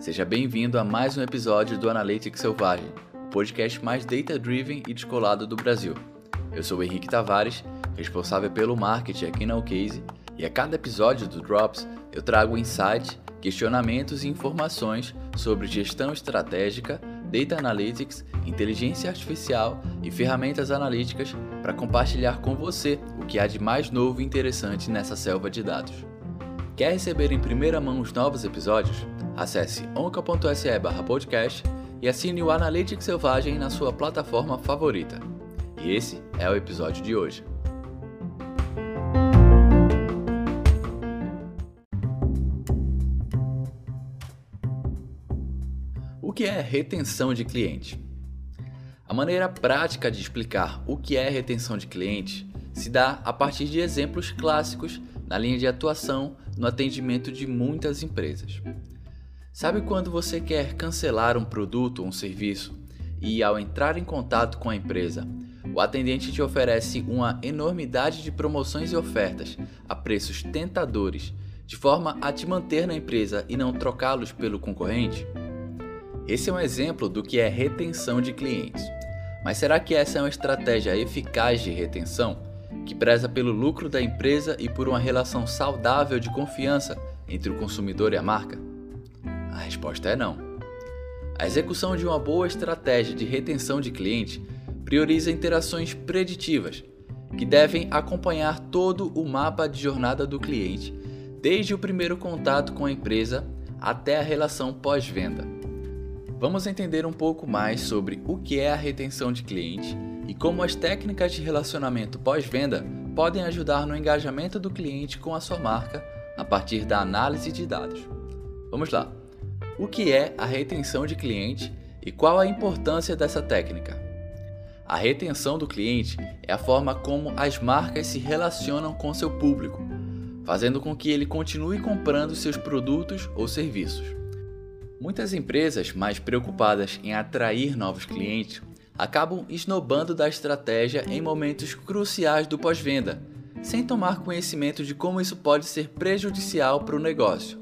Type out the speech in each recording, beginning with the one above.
Seja bem-vindo a mais um episódio do Analytics Selvagem, o podcast mais data-driven e descolado do Brasil. Eu sou o Henrique Tavares, responsável pelo marketing aqui na Ocase, e a cada episódio do Drops eu trago insights, questionamentos e informações sobre gestão estratégica, data analytics, inteligência artificial e ferramentas analíticas para compartilhar com você que há de mais novo e interessante nessa selva de dados. Quer receber em primeira mão os novos episódios? Acesse onca.se podcast e assine o Analytics Selvagem na sua plataforma favorita. E esse é o episódio de hoje. O que é retenção de cliente? A maneira prática de explicar o que é retenção de cliente se dá a partir de exemplos clássicos na linha de atuação no atendimento de muitas empresas. Sabe quando você quer cancelar um produto ou um serviço e, ao entrar em contato com a empresa, o atendente te oferece uma enormidade de promoções e ofertas a preços tentadores, de forma a te manter na empresa e não trocá-los pelo concorrente? Esse é um exemplo do que é retenção de clientes. Mas será que essa é uma estratégia eficaz de retenção, que preza pelo lucro da empresa e por uma relação saudável de confiança entre o consumidor e a marca? A resposta é não. A execução de uma boa estratégia de retenção de cliente prioriza interações preditivas, que devem acompanhar todo o mapa de jornada do cliente, desde o primeiro contato com a empresa até a relação pós-venda. Vamos entender um pouco mais sobre o que é a retenção de cliente e como as técnicas de relacionamento pós-venda podem ajudar no engajamento do cliente com a sua marca a partir da análise de dados. Vamos lá! o que é a retenção de cliente e qual a importância dessa técnica. A retenção do cliente é a forma como as marcas se relacionam com seu público, fazendo com que ele continue comprando seus produtos ou serviços. Muitas empresas mais preocupadas em atrair novos clientes acabam esnobando da estratégia em momentos cruciais do pós-venda, sem tomar conhecimento de como isso pode ser prejudicial para o negócio.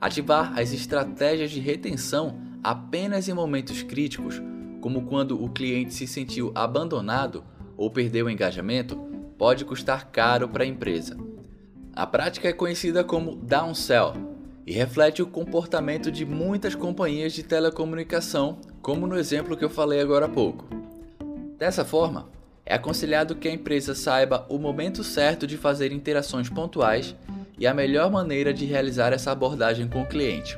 Ativar as estratégias de retenção apenas em momentos críticos, como quando o cliente se sentiu abandonado ou perdeu o engajamento, pode custar caro para a empresa. A prática é conhecida como downsell e reflete o comportamento de muitas companhias de telecomunicação, como no exemplo que eu falei agora há pouco. Dessa forma, é aconselhado que a empresa saiba o momento certo de fazer interações pontuais e a melhor maneira de realizar essa abordagem com o cliente.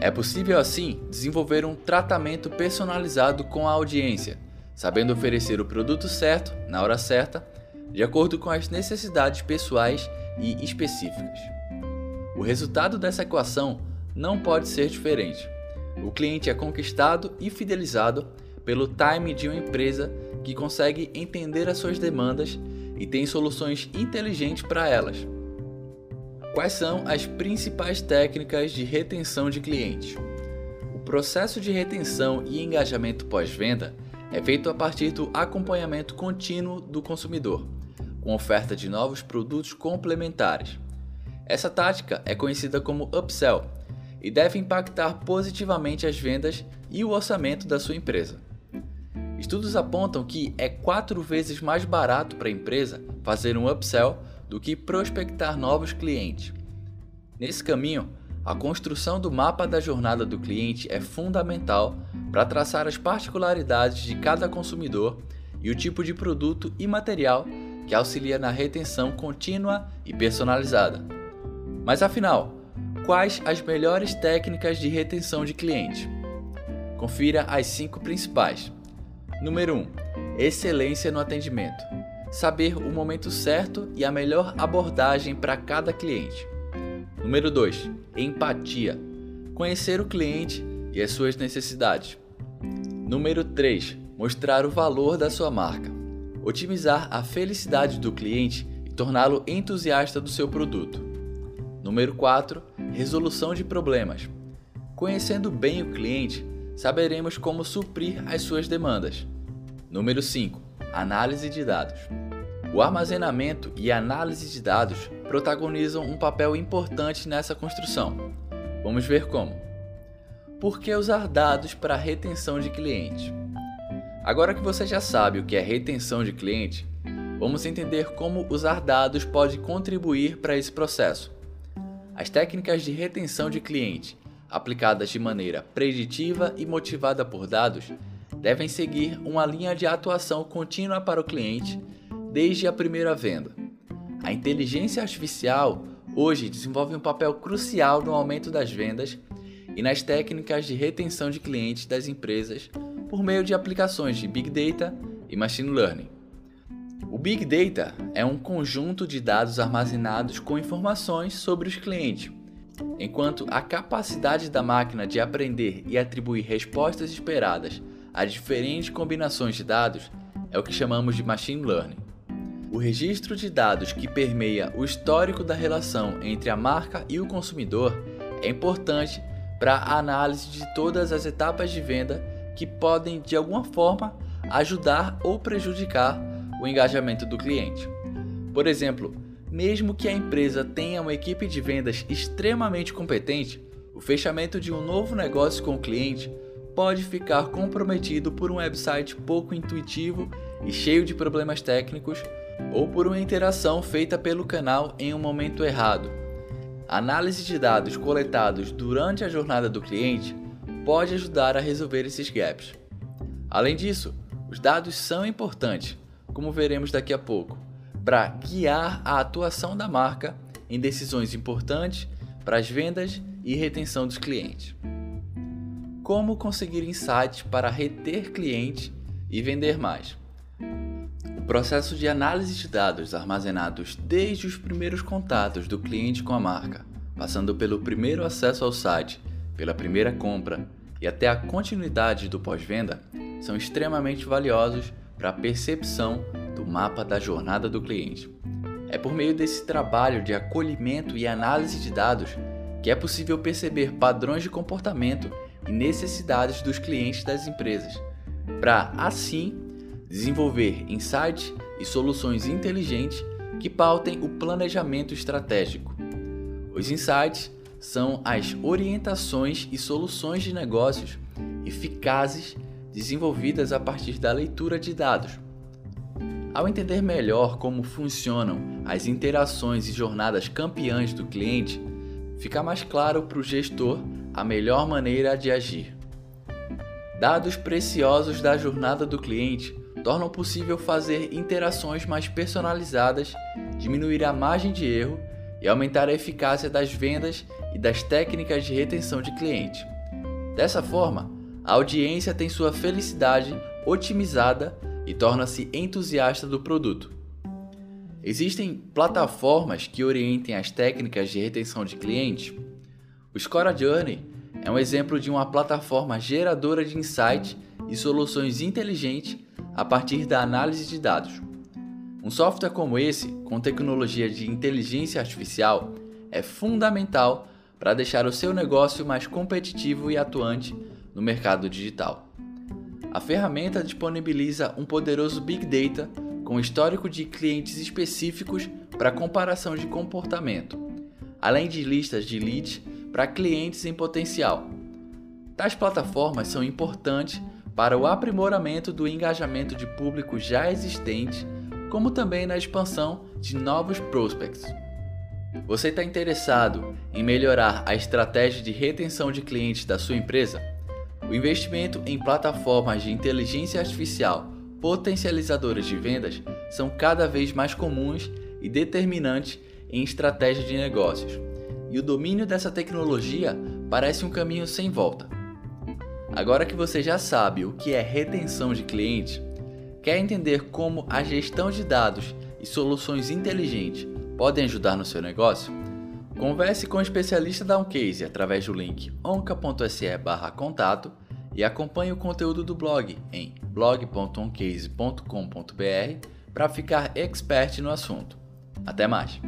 É possível, assim, desenvolver um tratamento personalizado com a audiência, sabendo oferecer o produto certo, na hora certa, de acordo com as necessidades pessoais e específicas. O resultado dessa equação não pode ser diferente. O cliente é conquistado e fidelizado pelo time de uma empresa que consegue entender as suas demandas e tem soluções inteligentes para elas. Quais são as principais técnicas de retenção de cliente? O processo de retenção e engajamento pós-venda é feito a partir do acompanhamento contínuo do consumidor, com oferta de novos produtos complementares. Essa tática é conhecida como upsell e deve impactar positivamente as vendas e o orçamento da sua empresa. Estudos apontam que é quatro vezes mais barato para a empresa fazer um upsell do que prospectar novos clientes. Nesse caminho, a construção do mapa da jornada do cliente é fundamental para traçar as particularidades de cada consumidor e o tipo de produto e material que auxilia na retenção contínua e personalizada. Mas afinal, quais as melhores técnicas de retenção de cliente? Confira as cinco principais. Número 1. Excelência no atendimento saber o momento certo e a melhor abordagem para cada cliente. Número 2. Empatia. Conhecer o cliente e as suas necessidades. Número 3. Mostrar o valor da sua marca. Otimizar a felicidade do cliente e torná-lo entusiasta do seu produto. Número 4. Resolução de problemas. Conhecendo bem o cliente, saberemos como suprir as suas demandas. Número 5 Análise de dados. O armazenamento e análise de dados protagonizam um papel importante nessa construção. Vamos ver como. Por que usar dados para retenção de cliente? Agora que você já sabe o que é retenção de cliente, vamos entender como usar dados pode contribuir para esse processo. As técnicas de retenção de cliente, aplicadas de maneira preditiva e motivada por dados, devem seguir uma linha de atuação contínua para o cliente desde a primeira venda. A inteligência artificial hoje desenvolve um papel crucial no aumento das vendas e nas técnicas de retenção de clientes das empresas por meio de aplicações de Big Data e Machine Learning. Big Data é um conjunto de dados armazenados com informações sobre os clientes, enquanto a capacidade da máquina de aprender e atribuir respostas esperadas a diferentes combinações de dados é o que chamamos de Machine Learning. O registro de dados que permeia o histórico da relação entre a marca e o consumidor é importante para a análise de todas as etapas de venda que podem, de alguma forma, ajudar ou prejudicar o engajamento do cliente. Por exemplo, mesmo que a empresa tenha uma equipe de vendas extremamente competente, o fechamento de um novo negócio com o cliente pode ficar comprometido por um website pouco intuitivo e cheio de problemas técnicos ou por uma interação feita pelo canal em um momento errado. Análise de dados coletados durante a jornada do cliente pode ajudar a resolver esses gaps. Além disso, os dados são importantes, como veremos daqui a pouco, para guiar a atuação da marca em decisões importantes para as vendas e retenção dos clientes. Como conseguir insights para reter clientes e vender mais? O processo de análise de dados armazenados desde os primeiros contatos do cliente com a marca, passando pelo primeiro acesso ao site, pela primeira compra e até a continuidade do pós-venda, são extremamente valiosos para a percepção do mapa da jornada do cliente. É por meio desse trabalho de acolhimento e análise de dados que é possível perceber padrões de comportamento e necessidades dos clientes das empresas, para assim desenvolver insights e soluções inteligentes que pautem o planejamento estratégico. Os insights são as orientações e soluções de negócios eficazes desenvolvidas a partir da leitura de dados. Ao entender melhor como funcionam as interações e jornadas campeãs do cliente, fica mais claro para o gestor a melhor maneira de agir. Dados preciosos da jornada do cliente tornam possível fazer interações mais personalizadas, diminuir a margem de erro e aumentar a eficácia das vendas e das técnicas de retenção de cliente. Dessa forma, a audiência tem sua felicidade otimizada e torna-se entusiasta do produto. Existem plataformas que orientem as técnicas de retenção de cliente? O Scora Journey é um exemplo de uma plataforma geradora de insights e soluções inteligentes a partir da análise de dados. Um software como esse, com tecnologia de inteligência artificial, é fundamental para deixar o seu negócio mais competitivo e atuante no mercado digital. A ferramenta disponibiliza um poderoso Big Data com histórico de clientes específicos para comparação de comportamento, além de listas de leads para clientes em potencial. Tais plataformas são importantes para o aprimoramento do engajamento de público já existente, como também na expansão de novos prospects. Você está interessado em melhorar a estratégia de retenção de clientes da sua empresa? O investimento em plataformas de inteligência artificial potencializadoras de vendas são cada vez mais comuns e determinantes em estratégia de negócios, e o domínio dessa tecnologia parece um caminho sem volta. Agora que você já sabe o que é retenção de cliente, quer entender como a gestão de dados e soluções inteligentes podem ajudar no seu negócio? Converse com o especialista da Uncase através do link onca.se/contato e acompanhe o conteúdo do blog em blog.oncase.com.br para ficar expert no assunto. Até mais!